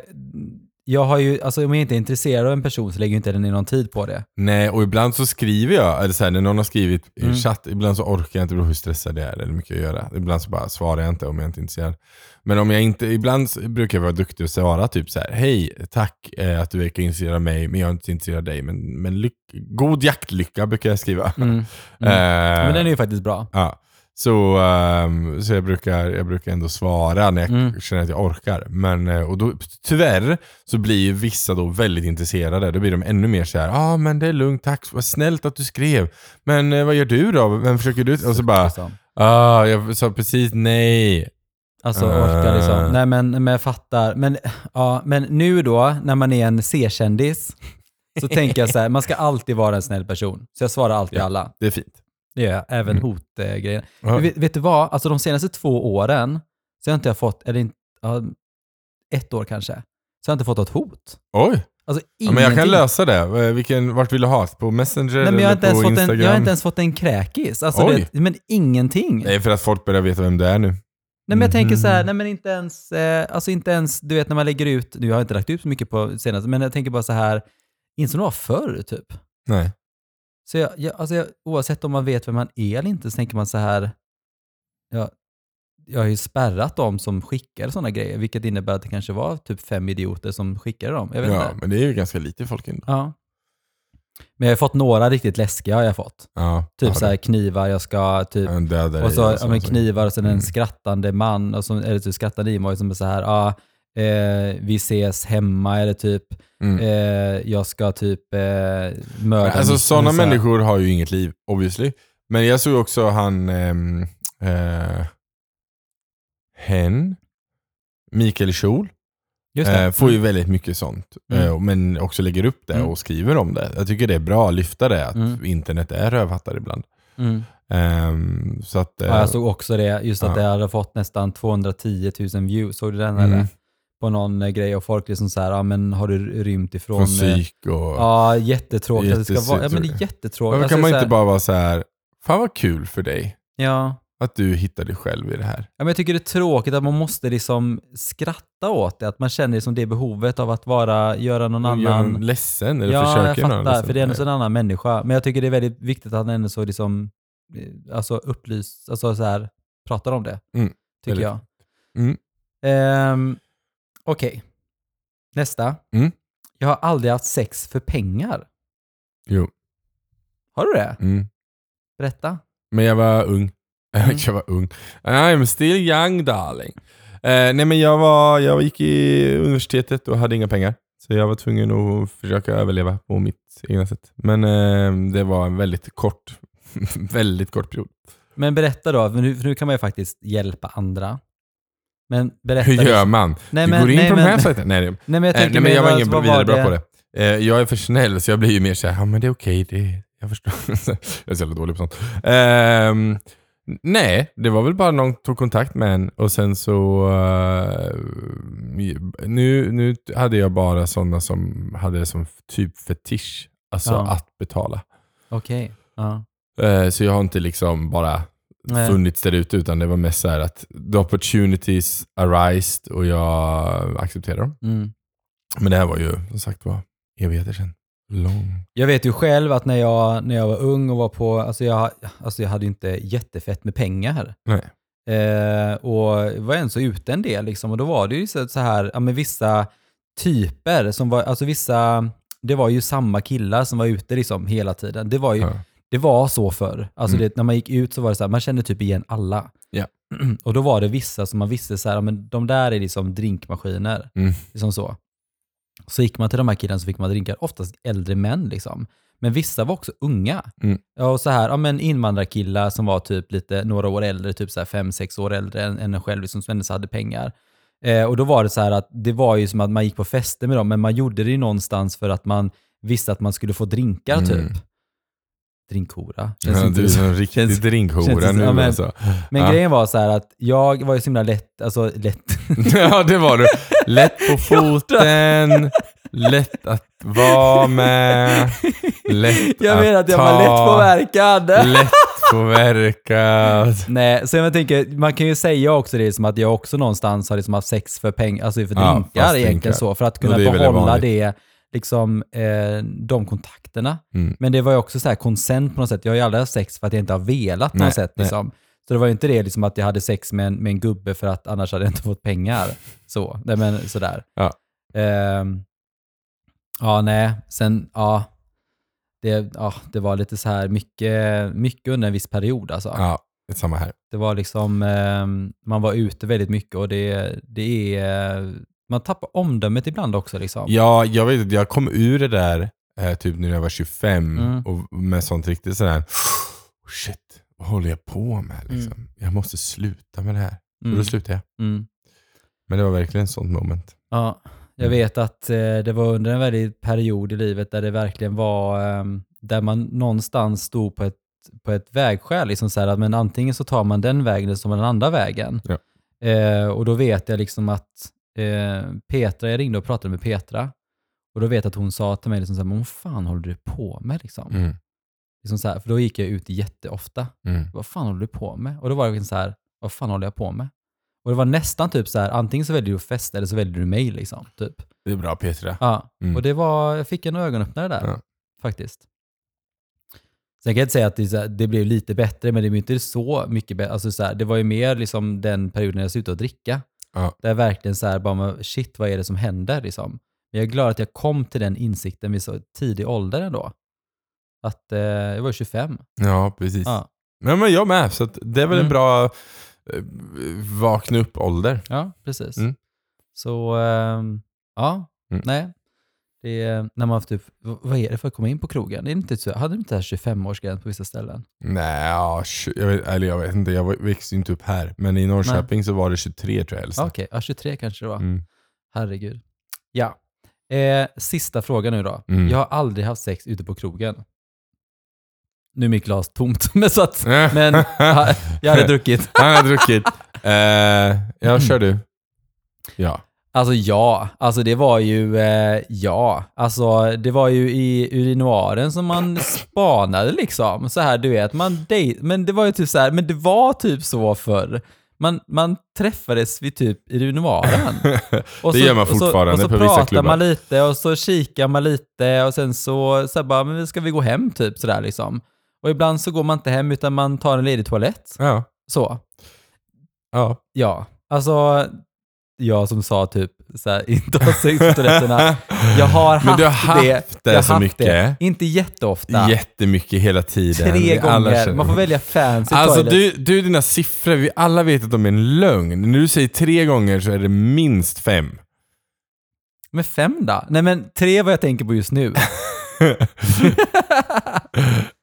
jag har ju, alltså om jag inte är intresserad av en person så lägger jag inte den ner någon tid på det. Nej, och ibland så skriver jag, eller så här, när någon har skrivit i Mm. chatt, ibland så orkar jag inte, beror på hur stressad jag är eller hur mycket jag gör. Ibland så bara svarar jag inte om jag inte är intresserad. Men om jag inte, ibland brukar jag vara duktig och svara typ så här: hej, tack eh, att du verkar intresserad av mig, men jag är inte intresserad av dig. Men, men god jaktlycka brukar jag skriva. Mm. Mm. Eh, Men den är ju faktiskt bra. Ja. Så, ehm, så jag, brukar, jag brukar ändå svara när jag Mm. känner att jag orkar. Men, eh, och då, tyvärr så blir ju vissa då väldigt intresserade. Då blir de ännu mer så här, ja ah, men det är lugnt, tack, vad snällt att du skrev. Men eh, vad gör du då? Vem försöker du? Och så bara, ah, jag sa precis nej. Alltså orkar liksom. Eh. Nej men, men jag fattar. Men, ja, men nu då, när man är en C-kändis, så tänker jag så här, man ska alltid vara en snäll person. Så jag svarar alltid Ja. alla. Det är fint. Det gör jag, även Mm. hotgrejen. Ja. Vet, vet du vad? Alltså de senaste två åren så har inte jag fått, eller inte, ett år kanske, så har jag inte fått något hot. Oj, Alltså ja, men jag kan lösa det. Eh, Vilken, vart vill du ha? På Messenger Nej, men jag, har eller inte ens på fått Instagram? en, jag har inte ens fått en kräkis. Alltså, det, men ingenting. Nej, för att folk börjar veta vem du är nu. Nej men jag tänker så här, Mhm. nej men inte ens, eh, alltså inte ens, du vet när man lägger ut, nu har jag inte lagt ut så mycket på senaste, men jag tänker bara så här, inte som det var förr typ. Nej. Så jag, jag, alltså jag, oavsett om man vet vem man är eller inte så tänker man så här, ja, jag har ju spärrat dem som skickar sådana grejer, vilket innebär att det kanske var typ fem idioter som skickade dem. Jag vet Ja, inte. men det är ju ganska lite folk ändå. Ja. Men jag har fått några riktigt läskiga har jag fått. Ja, Typ så här knivar, jag ska typ Och så ja, men knivar och sen en Mm. skrattande man, och så, eller typ skrattande emoji som är så här, ah, eh, vi ses hemma eller typ, Mm. eh, jag ska typ eh, mörda Alltså sådana människor har ju inget liv, obviously. Men jag såg också han, ehm, eh, hen, Mikael det. Eh, får ju väldigt mycket sånt. Mm. Eh, men också lägger upp det Mm. och skriver om det. Jag tycker det är bra att lyfta det, att Mm. internet är rövhattar ibland. Mm. Så att, eh, Ja, jag såg också det, just att ja. det hade fått nästan 210 000 views. Såg du den Mm. eller? På någon eh, grej och folk liksom så här, ja men har du rymt ifrån... från eh, psyk och... Ja, jättetråkigt att det ska vara. Ja men det är Jättetråkigt. Varför Alltså, kan man inte bara vara så här, fan vad kul för dig Ja. att du hittar dig själv i det här. ja, men jag tycker det är tråkigt att man måste liksom skratta åt det. Att man känner liksom det behovet av att vara, göra någon Och göra annan... någon ledsen eller ja, jag försöka göra någon fattar. För det är ändå en annan människa. Men jag tycker det är väldigt viktigt att han ändå så liksom, eh, alltså upplyst, alltså så här, pratar om det. Mm, Tycker väldigt jag. Mm. Ehm, Okej. Nästa. Mm. Jag har aldrig haft sex för pengar. Jo. Har du det? Mm. Berätta. Men jag var ung. Mm. jag var ung. I'm still young darling. Eh, nej men jag, var, jag gick i universitetet och hade inga pengar. Så jag var tvungen att försöka överleva på mitt egna sätt. Men eh, det var en väldigt kort, väldigt kort period. Men berätta då, för nu, för nu kan man ju faktiskt hjälpa andra. Men berätta. Hur gör man? Nej, du men, går in nej, på men, den här sajten? Nej, Nej men jag Eh, tänker nej, men jag var ingen var vidare bra på det. Eh, jag är för snäll så jag blir ju mer såhär, ja men det är okej, det, jag förstår. jag är så jävla dålig på sånt. Ehm, nej, det var väl bara någon tog kontakt med en och sen så... eh, nu, nu hade jag bara sådana som hade det som typ fetisch. Alltså Ja. att betala. Okej. Ja. Eh, så jag har inte liksom bara Nej. funnits där ute utan det var mest så här att the opportunities arised och jag accepterade dem. Mm. Men det här var ju som sagt var evigheter sedan. Lång. Jag vet ju själv att när jag, när jag var ung och var på, alltså jag, alltså jag hade ju inte jättefett med pengar. Nej. Eh, och var så ute en del liksom. Och då var det ju så så här, ja men vissa typer som var, alltså vissa, det var ju samma killar som var ute liksom hela tiden. Det var ju, Ja. Det var så förr. Alltså Mm. det, när man gick ut så var det så här, man kände typ igen alla. Ja. Och då var det vissa som man visste så här, men de där är liksom drinkmaskiner. Mm. Liksom så. Så gick man till de här killarna så fick man drinkar, oftast äldre män liksom. Men vissa var också unga. Mm. Ja, och så här, ja men invandrarkillar som var typ lite några år äldre, typ så här fem, sex år äldre än, än en själv, liksom, som ändå hade pengar. Eh, och då var det så här att det var ju som att man gick på fester med dem, men man gjorde det ju någonstans för att man visste att man skulle få drinkar Mm. typ. Drinkhora. Känns Ja, du är en riktig känns- drinkhora känns- nu ja, men- alltså. Men Ja. grejen var så att jag var ju så himla lätt, alltså lätt, ja det var du. Lätt på foten, lätt att vara med, lätt jag att menar att jag var lätt påverkad. Lätt påverkad. Nej, så jag tänker, man kan ju säga också det som att jag också någonstans har liksom haft sex för pengar, alltså för Ja, drinkar fast egentligen drinkar. så, för att kunna behålla det, liksom eh, de kontakterna. Mm. Men det var ju också så här konsent på något sätt. Jag har ju aldrig haft sex för att jag inte har velat på något Nej, sätt. nej. Liksom. Så det var ju inte det liksom att jag hade sex med en, med en gubbe för att annars hade jag inte fått pengar. Så, nej men sådär. Ja. Ehm, ja, nej, sen, ja det, ja, det var lite så här mycket, mycket under en viss period alltså. Ja, det samma här. Det var liksom, eh, man var ute väldigt mycket och det, det är, man tappar omdömet ibland också liksom. Ja, jag vet att jag kom ur det där eh, typ när jag var 25 Mm. och med sånt riktigt sådär, oh, shit, vad håller jag på med liksom? Jag måste sluta med det här. Mm. då slutade jag. Mm. Men det var verkligen ett sånt moment. Ja, jag Mm. vet att eh, det var under en väldigt period i livet där det verkligen var, eh, där man någonstans stod på ett, på ett vägskäl. Liksom så här, att, men antingen så tar man den vägen eller så tar man den andra vägen. Ja. Eh, och då vet jag liksom att eh, Petra, jag ringde och pratade med Petra. Och då vet jag att hon sa till mig, liksom så här, men vad fan håller du på med? Liksom? Mm. Liksom så här, för då gick jag ut jätteofta. Mm. Vad fan håller du på med? Och då var det liksom så här, vad fan håller jag på med? Och det var nästan typ så här, antingen så väljer du att festa eller så väljer du mig liksom. Typ. Det är bra Petra. Ja, Mm. och det var, jag fick en ögonöppnare där Ja. faktiskt. Sen kan jag inte säga att det, här- det blev lite bättre, men det blev inte så mycket bättre. Alltså så här, det var ju mer liksom den perioden jag slutade att dricka. Ja. Där jag verkligen så här, bara, shit vad är det som händer liksom. Men jag är glad att jag kom till den insikten vid så tidig ålder ändå. Att eh, jag var 25. Ja, precis. Ja, Men, men jag med, så det är väl en Mm. bra eh, vakna upp-ålder. ja precis. Mm. Så, ehm, ja, Mm. nej. Det är när man typ, vad är det för att komma in på krogen? Är det inte så, hade de inte 25-årsgräns på vissa ställen? Nej, ja, jag vet, eller jag vet inte, jag växte inte upp här. Men i Norrköping så var det 23 tror jag. Okej, ja, 23 kanske det var. Mm. Herregud. Ja. Eh, sista frågan nu då. Mm. Jag har aldrig haft sex ute på krogen. Nu är mitt glas tomt, men så att, men jag hade druckit. Han har druckit. Eh, ja, kör du. Ja. Alltså ja, alltså det var ju, eh, ja, alltså det var ju i urinoaren som man spanade liksom. Så här, du vet, man dej, men det var ju typ så här, men det var typ så förr. Man, man träffades vid typ urinoaren. Och Det gör man fortfarande och så, och på så vissa pratar klubbar. man lite och så kikar man lite och sen så, så här bara, men ska vi gå hem typ sådär liksom. Och ibland så går man inte hem utan man tar en ledig toalett. Ja. Så. Ja. Ja, alltså jag som sa typ så här, inte ha sex på toaletterna. Jag har haft Men du har haft det. det jag så haft mycket. Det. Inte jätteofta. Jättemycket hela tiden. Tre gånger. Man får välja fancy Alltså toilet. du, du, dina siffror, vi alla vet att de är en lögn. När du säger tre gånger så är det minst fem. Men fem då? Nej men tre är vad jag tänker på just nu.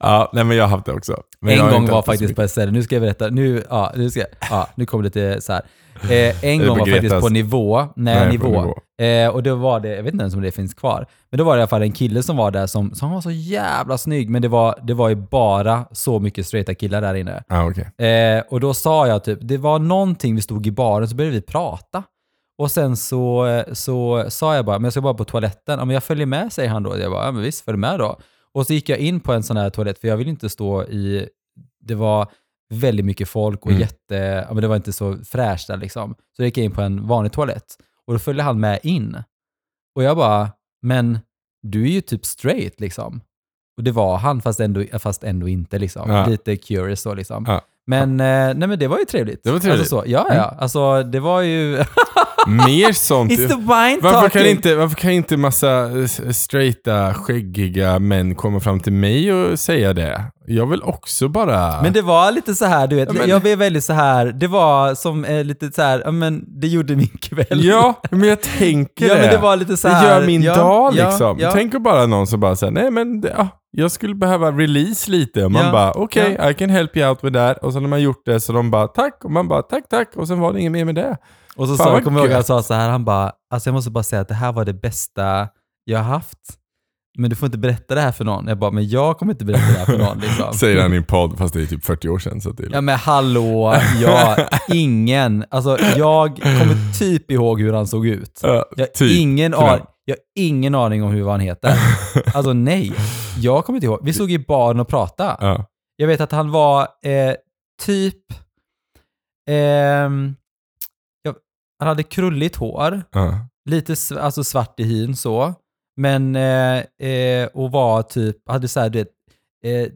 ja, nej men jag har haft det också. Men en gång var faktiskt på ställe, nu ska jag berätta, nu, ja, nu ska ja, nu kommer det lite så här. Eh, en gång var faktiskt Gretas? på nivå, nej, Nej, nivå. nivå. Eh, och då var det, jag vet inte ens om det finns kvar, men då var det i alla fall en kille som var där som, som var så jävla snygg, men det var, det var ju bara så mycket straighta killar där inne. Ja, okej. Eh, och då sa jag typ, det var någonting, vi stod i baren så började vi prata. Och sen så, så sa jag bara, men jag ska bara på toaletten. Ja, men jag följer med, säger han då. Jag bara, ja men visst, följ med då. Och så gick jag in på en sån här toalett, för jag vill inte stå i, det var väldigt mycket folk och Mm. jätte, ja men det var inte så fräscht där liksom. Så då gick jag in på en vanlig toalett. Och då följde han med in. Och jag bara, men du är ju typ straight liksom. Och det var han, fast ändå, fast ändå inte liksom. Ja. Lite curious så liksom. Ja. Men, eh, nej, men det var ju trevligt. Det var trevligt. Mm. Alltså så, ja, ja. Alltså det var ju... Mer sånt. It's the wine Varför kan, inte, varför kan inte massa eh, straighta, skäggiga män komma fram till mig och säga det? Jag vill också bara... Men det var lite så här, du vet, Ja, men- jag blev väldigt så här, det var som eh, lite så här, ja men det gjorde min kväll. Ja, men jag tänker ja det. men det var lite så det här. gör min ja, dag ja, liksom. Ja, Tänk om bara någon som bara säger nej men det, ja, jag skulle behöva release lite. Och man Ja, bara okej, I can help you out with that. Och så när man gjort det så de bara tack. Och man bara tack tack. Och sen var det inget mer med det. Och så Fan, sa, jag kommer ihåg, han sa så här, han bara, alltså jag måste bara säga att det här var det bästa jag har haft. Men du får inte berätta det här för någon. Jag bara, men jag kommer inte berätta det här för någon. Liksom. Säger han i en podd fast det är typ 40 år sedan. Så det är Ja men hallå, ja, ingen. Alltså jag kommer typ ihåg hur han såg ut. Ja, Jag har, typ, ingen, tyvärr. an- jag har ingen aning om hur han heter. Alltså nej, jag kommer inte ihåg. Vi stod i baren och pratade. Ja. Jag vet att han var eh, typ... ja, han hade krulligt hår, Ja. lite sv- alltså svart i hyn så. Men, eh, eh, och var typ, hade så här, du vet, eh,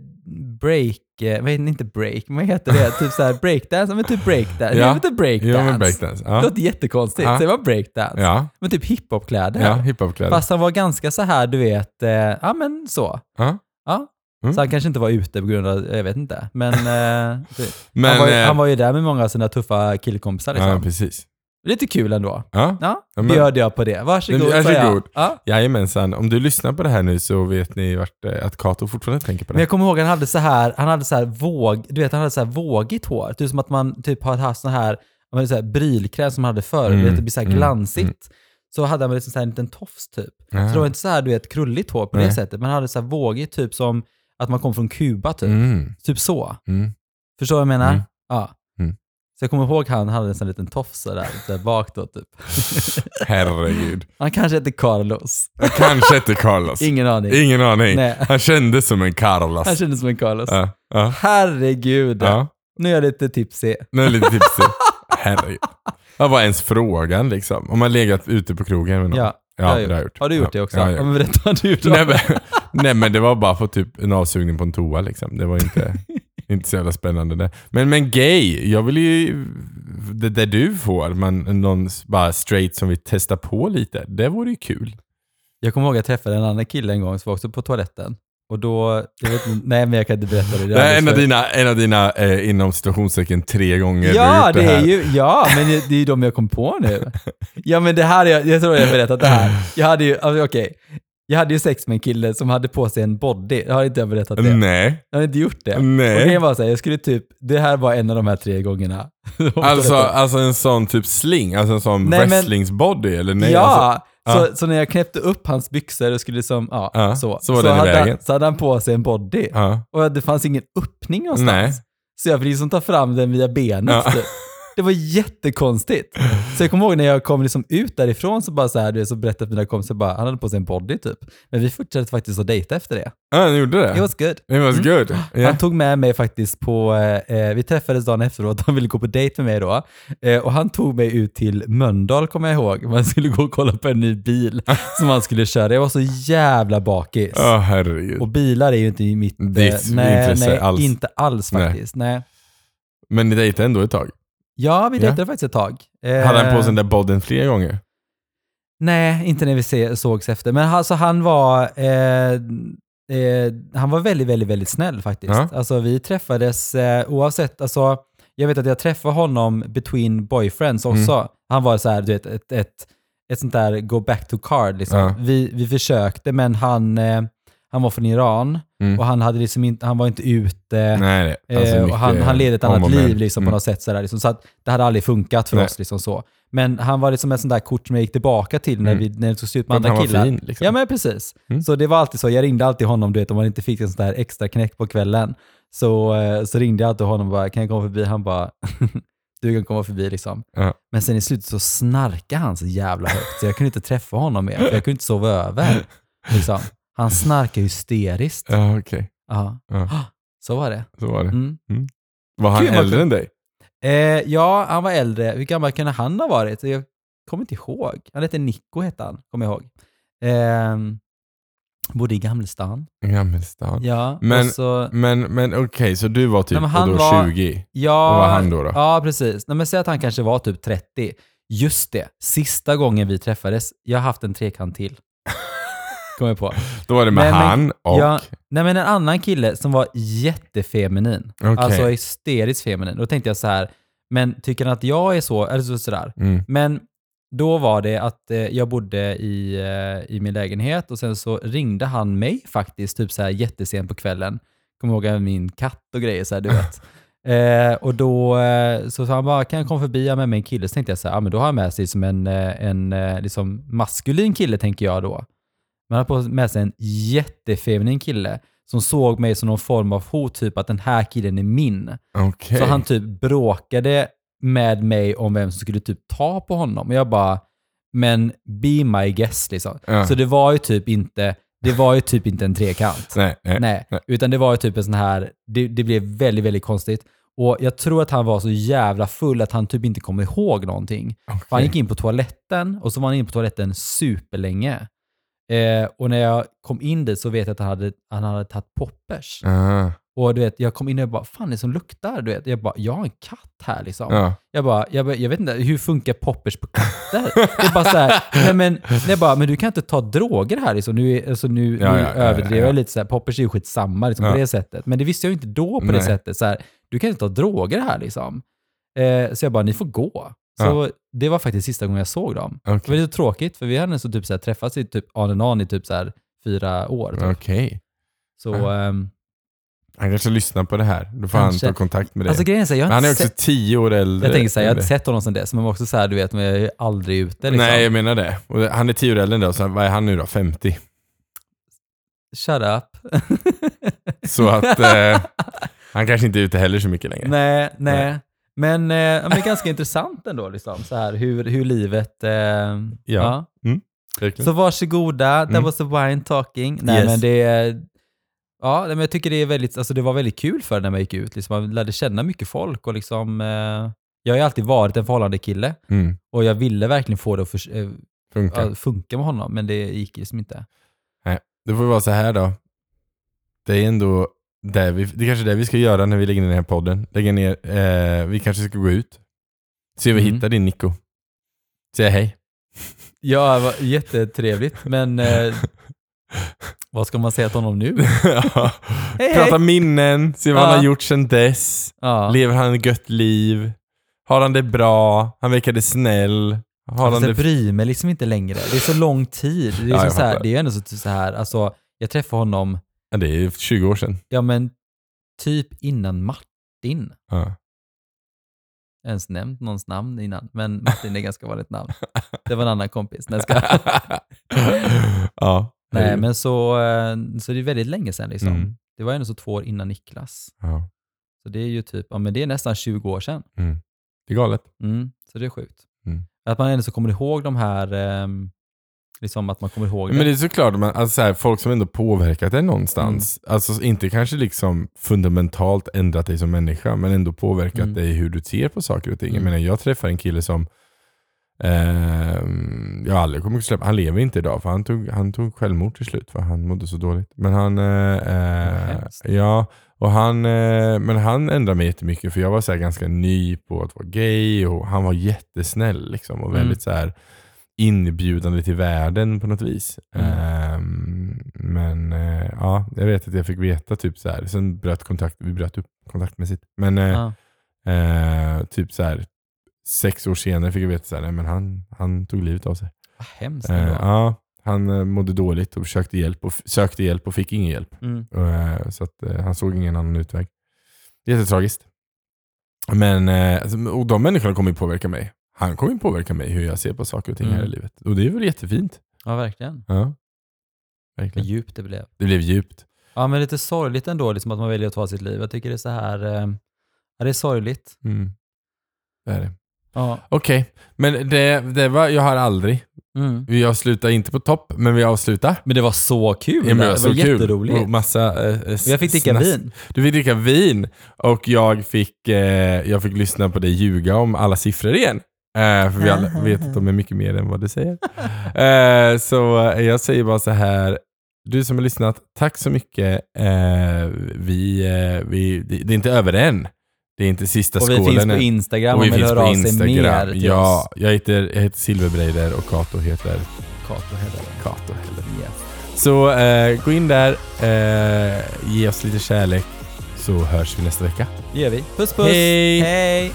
break, eh, vad inte break, vad heter det? typ så här breakdance, men typ breakdance. Ja. Inte breakdance. Ja men breakdance. Det Ja. låter jättekonstigt, Ja. det var breakdance. Ja, Men typ hiphopkläder. ja hiphopkläder. Fast han var ganska så här, du vet, eh, ja men så. Ja. Ja. Mm. Så han kanske inte var ute på grund av, jag vet inte. Men, eh, det, Men, han, var, ju- eh, han var ju där med många av sina tuffa killkompisar liksom. Ja, precis. Lite kul ändå. Ja. Ja, Ja, men- bjöd jag på det. Varsågod, Men jag. varsågod. Ja. Jajamensan, om du lyssnar på det här nu så vet ni vart, eh, att Kato fortfarande tänker på Men det. jag kommer ihåg han hade så här, han hade så här våg, du vet han hade så här vågigt hår. Typ som att man typ har haft sån här, man så här brylkräm som man hade förr, Mm, det blir så här mm, glansigt. Så hade han liksom så här en liten tofs typ. Så det var inte så här, du vet, krulligt hår på det Nej. sättet, men han hade så här vågigt typ som att man kom från Kuba typ. Mm, Typ så. mm. Förstår du vad jag menar? Mm. Ja. Så jag kommer ihåg han hade en sån liten tofs där, där bak då typ. Herregud. Han kanske hette Carlos. Jag kanske hette Carlos. Ingen aning. Ingen aning. Nej. Han kändes som en Carlos. Han kändes som en Carlos. Ja, ja, Herregud. ja. Nu är jag lite tipsig. Nu är jag lite tipsig. Herregud. Vad var ens frågan liksom? Om man legat ute på krogen med någon? Ja, ja det har det har jag gjort. Har du gjort det också? Ja, Ja, har men gjort. berätta vad du då. nej, men, nej men det var bara på typ en avsugning på en toa liksom. Det var inte, inte så jävla spännande det. Men, men gay, jag vill ju... Det där du får, man, någon bara straight som vill testa på lite. Det vore ju kul. Jag kommer ihåg att jag träffade en annan kille en gång som var också på toaletten. Och då, jag vet nej men jag kan inte berätta det. Det är en av dina, en av dina eh, inom citationstecken tre gånger du Ja, gjort det här. är ju, ja, men det det är ju de jag kom på nu. Ja, men det här, jag, jag tror jag har berättat det här. Jag hade ju, alltså, okej. Jag hade ju sex med en kille som hade på sig en body. Jag har inte jag berättat det? Nej. Jag har inte gjort det. Nej. Och grejen var så här, jag skulle typ, det här var en av de här tre gångerna. Alltså, alltså en sån typ sling, alltså en sån Nej, men- wrestlingsbody eller nej? ja, Alltså, så, ja. så när jag knäppte upp hans byxor och skulle liksom, ja, Ja, så. så i hade han, så hade han på sig en body. ja. Och det fanns ingen öppning någonstans. Nej. Så jag fick liksom ta fram den via benet. Typ. Det var jättekonstigt. Så jag kommer ihåg när jag kom liksom ut därifrån så bara så här, så berättade mina kompisar bara, han hade på sig en body typ. Men vi fortsatte faktiskt att dejta efter det. Ja, ni gjorde det? It was good. It was Mm. good. Yeah. Han tog med mig faktiskt på, eh, vi träffades dagen efteråt, han ville gå på dejt med mig då. Eh, och han tog mig ut till Mölndal kommer jag ihåg. Man skulle gå och kolla på en ny bil som han skulle köra. Jag var så jävla bakis. Ja, herregud. Och bilar är ju inte i mitt... eh, Ditt nej, intresse nej, alls. inte alls Nej. faktiskt. Nej. Men ni dejtade ändå ett tag? Ja, vi Ja. dejtade faktiskt ett tag. Eh, Hade han på sig den där bodden flera gånger? Nej, inte när vi se, sågs efter. Men alltså han var, eh, eh, han var väldigt, väldigt, väldigt snäll faktiskt. Ja. Alltså vi träffades eh, oavsett, alltså jag vet att jag träffade honom between boyfriends också. Mm. Han var så här, du vet, ett, ett, ett sånt där go back to card liksom. Ja. Vi, vi försökte, men han, eh, han var från Iran Mm. och han, hade liksom inte, han var inte ute. Nej. Alltså, Eh, och han, han levde ett annat men. liv liksom, på Mm. något sätt. Sådär, liksom, så att det hade aldrig funkat för Nej. oss. Liksom, så. Men han var liksom ett sånt där kort som jag gick tillbaka till när, Mm. vi, när det tog slut med att andra han var killar. fin, liksom. Ja men precis. Mm. Så det var alltid så, jag ringde alltid honom du vet om man inte fick en sån där extra knäck på kvällen. Så, eh, så ringde jag alltid honom och bara, kan jag komma förbi? Han bara, du kan komma förbi liksom. Ja. Men sen i slutet så snarkade han så jävla högt så jag kunde inte träffa honom mer, för jag kunde inte sova över. Liksom. Han snarkade hysteriskt. Ja, okej. Ja. Ja. Så var det. Så var det. Mm. Var han vad äldre än dig? Eh, ja, han var äldre. Hur gammal kunde han ha varit? Jag kommer inte ihåg. Han hette Nico, hette han, kommer jag ihåg. Eh, bodde i Gamlestan. Gammelstan. Ja, Men- så, Men, men okej, så du var typ Nej, han då var- 20? ja, och var han då? då? Ja, precis. Nej, men säg att han kanske var typ 30. Just det, sista gången vi träffades, jag har haft en trekant till. Kommer jag på. Då var det med men- han och... Ja, nej men en annan kille som var jättefeminin. Okej. Alltså hysteriskt feminin. Då tänkte jag så här, men tycker han att jag är så, eller så, sådär. Mm. Men då var det att eh, jag bodde i, eh, i min lägenhet och sen så ringde han mig faktiskt typ så här jättesent på kvällen. Kommer ihåg min katt och grejer så här, du vet. eh, och då eh, så sa han bara, kan jag komma förbi Jag med mig en kille? Så tänkte jag så här, ja men då har han med sig som en, eh, en eh, liksom maskulin kille tänker jag då. Men han har på med sig en jättefeminin kille som såg mig som någon form av hot, typ att den här killen är min. Okej. Så han typ bråkade med mig om vem som skulle typ ta på honom. Och jag bara, men be my guest liksom. Ja. Så det var ju typ inte, det var ju typ inte en trekant. Nej, nej. Nej, nej. utan det var ju typ en sån här, det, det blev väldigt, väldigt konstigt. Och jag tror att han var så jävla full att han typ inte kom ihåg någonting. För han gick in på toaletten och så var han inne på toaletten superlänge. Eh, och när jag kom in dit så vet jag att han hade, han hade tagit poppers. Ah, Och du vet, jag kom in och jag bara, fan det är som luktar. Du vet. Jag bara, jag har en katt här liksom. ja. Jag bara, jag, bara, jag vet inte, hur funkar poppers på katter? det är bara så här, nej men, jag bara, men du kan inte ta droger här liksom. Nu, alltså, nu, Ja, nu ja, överdriver ja, ja. jag lite så här, poppers är ju skitsamma liksom, på det sättet. Men det visste jag ju inte då på det Nej. sättet. Så här, du kan inte ta droger här liksom. Eh, så jag bara, ni får gå. Så det var faktiskt sista gången jag såg dem. Det Okej. var lite tråkigt, för vi hade så typ så här, träffats i typ on and on i typ så här, fyra år. Typ. Okej. Så, Ja. ehm, Han kanske lyssnar på det här. Då får Kanske. han ta kontakt med dig. alltså grejen är så här, jag Men han är också sett, tio år äldre. jag tänker så här, jag har inte sett honom sen dess, men också så här, du vet, men jag är aldrig ute liksom. Nej, jag menar det. Och han är tio år äldre än dig, så vad är han nu då? 50? Shut up. Så att eh, han kanske inte är ute heller så mycket längre. nej, nej. Men, eh, ja, men det är ganska intressant ändå, liksom, så här, hur, hur livet... Eh, ja. Verkligen. Så varsågoda, that Mm. was the wine talking. Nej, Yes. men det. Ja, nej, men jag tycker det är väldigt, alltså det var väldigt kul för när man gick ut. Liksom, man lärde känna mycket folk och liksom... Eh, jag har ju alltid varit en förhållande kille Mm. och jag ville verkligen få det att förs- eh, Funkar. ja, funka med honom, men det gick liksom inte. Det får vara så här då. Det är ändå det vi, det är kanske är det vi ska göra när vi lägger ner den här podden. Lägga ner, eh, vi kanske ska gå ut. Se om vi Mm. hittar din Nico. Säga hej. Ja, var jättetrevligt, men eh, vad ska man säga till honom nu? Ja. Hej, Prata hej. minnen, se vad Ja. han har gjort sedan dess. Ja. Lever han ett gött liv? Har han det bra? Han verkade snäll. Har Fast han jag det? bryr mig liksom inte längre. Det är så lång tid. Det är, Ja, så så här, det är ändå så, så här, alltså, jag träffade honom, Ja, det är 20 år sedan. ja men typ innan Martin. Ja. ens nämnt någons namn innan, men Martin är ganska vanligt namn. Det var en annan kompis. Nej, jag skojar. ja. Nej men så, eh, så det är väldigt länge sedan liksom. Mm. Det var ändå så två år innan Niklas. Ja. Så det är ju typ, ja men det är nästan 20 år sedan. Det är galet. Mm, så det är sjukt. Mm. Att man ändå så kommer ihåg de här, ehm, liksom att man kommer ihåg Men det det. är såklart, man, alltså så här, folk som ändå påverkat dig någonstans. Mm. Alltså inte kanske liksom fundamentalt ändrat dig som människa, men ändå påverkat Mm. dig hur du ser på saker och ting. Jag Mm. menar, jag träffar en kille som eh, jag aldrig kommer att släppa. Han lever inte idag, för han tog, han tog självmord till slut, för han mådde så dåligt. Men han, eh, eh, ja, och han, eh, men han ändrade mig jättemycket, för jag var så ganska ny på att vara gay, och han var jättesnäll liksom, och Mm. väldigt så här inbjudande till världen på något vis. Mm. Ehm, men eh, ja, jag vet att jag fick veta typ så här. sen bröt kontakt, vi bröt upp kontaktmässigt. Men Ja. eh, typ så här sex år senare fick jag veta så här, nej, men han, han tog livet av sig. Vad hemskt ja, han mådde dåligt och försökte hjälp och sökte hjälp och fick ingen hjälp. Mm. Så att, han såg ingen annan utväg. Jättetragiskt. Men, alltså, och de människorna kommer ju påverka mig. Han kommer ju påverka mig hur jag ser på saker och ting här i Mm. livet. Och det är väl jättefint. Ja, verkligen. Ja. Vad Verkligen. djupt det blev. Det blev djupt. Ja, men lite sorgligt ändå liksom att man väljer att ta sitt liv. Jag tycker det är så här, eh, ja, det är sorgligt. Mm. Det är det. Ja. Okej, men det, det var, jag har aldrig. Mm. Vi avslutar inte på topp, men vi avslutar. Men det var så kul. Ja, men det var så kul. jätteroligt. Och massa, eh, eh, jag fick dricka snask. vin. Du fick dricka vin och jag fick, eh, jag fick lyssna på dig ljuga om alla siffror igen. Eh, för vi alla vet att de är mycket mer än vad du säger. Eh, så eh, jag säger bara så här. Du som har lyssnat, tack så mycket. Eh, vi, eh, vi, det, är inte över än. Det är inte sista Och vi skålen finns på. Instagram Och vi finns höra på av sig mer Ja, jag heter, jag heter Silverbreider och Kato heter Kato heller. Kato. Heller. Yes. Så eh, gå in där, eh, ge oss lite kärlek så hörs vi nästa vecka. Det gör vi. Puss puss. Hej. Hej.